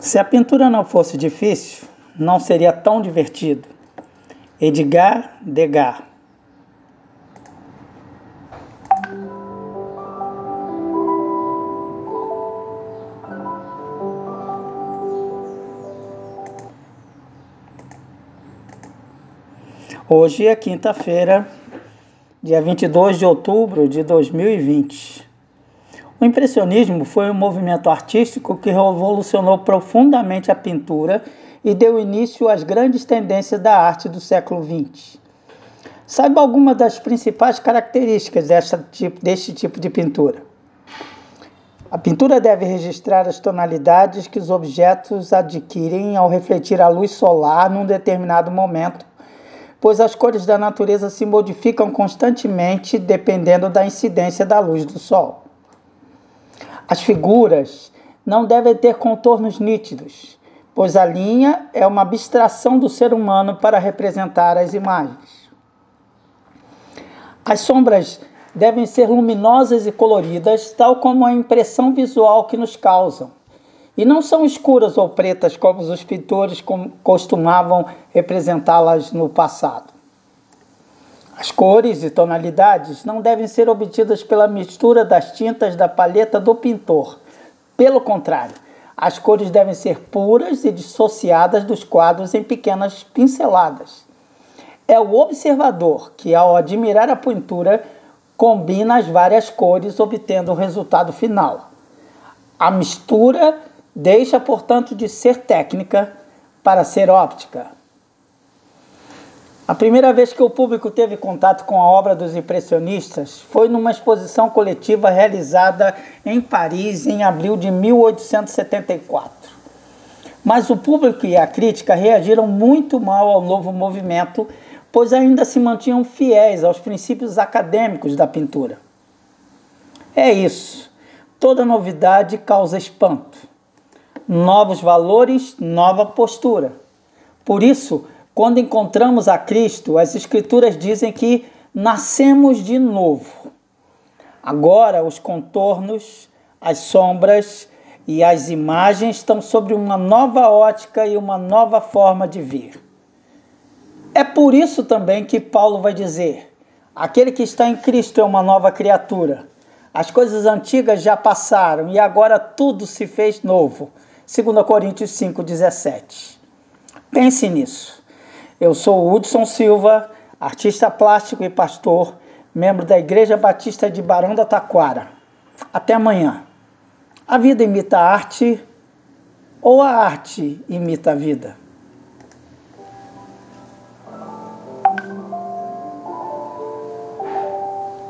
Se a pintura não fosse difícil, não seria tão divertido. Edgar Degas Hoje é quinta-feira, dia 22 de outubro de 2020. O impressionismo foi um movimento artístico que revolucionou profundamente a pintura e deu início às grandes tendências da arte do século XX. Saiba algumas das principais características desta, deste tipo de pintura. A pintura deve registrar as tonalidades que os objetos adquirem ao refletir a luz solar num determinado momento, pois as cores da natureza se modificam constantemente dependendo da incidência da luz do sol. As figuras não devem ter contornos nítidos, pois a linha é uma abstração do ser humano para representar as imagens. As sombras devem ser luminosas e coloridas, tal como a impressão visual que nos causam, e não são escuras ou pretas como os pintores costumavam representá-las no passado. As cores e tonalidades não devem ser obtidas pela mistura das tintas da palheta do pintor. Pelo contrário, as cores devem ser puras e dissociadas dos quadros em pequenas pinceladas. É o observador que, ao admirar a pintura, combina as várias cores, obtendo o resultado final. A mistura deixa, portanto, de ser técnica para ser óptica. A primeira vez que o público teve contato com a obra dos impressionistas foi numa exposição coletiva realizada em Paris em abril de 1874. Mas o público e a crítica reagiram muito mal ao novo movimento, pois ainda se mantinham fiéis aos princípios acadêmicos da pintura. É isso. Toda novidade causa espanto. Novos valores, nova postura. Por isso, quando encontramos a Cristo, as Escrituras dizem que nascemos de novo. Agora, os contornos, as sombras e as imagens estão sobre uma nova ótica e uma nova forma de ver. É por isso também que Paulo vai dizer: aquele que está em Cristo é uma nova criatura. As coisas antigas já passaram e agora tudo se fez novo. 2 Coríntios 5,17. Pense nisso. Eu sou Hudson Silva, artista plástico e pastor, membro da Igreja Batista de Barão da Taquara. Até amanhã. A vida imita a arte ou a arte imita a vida?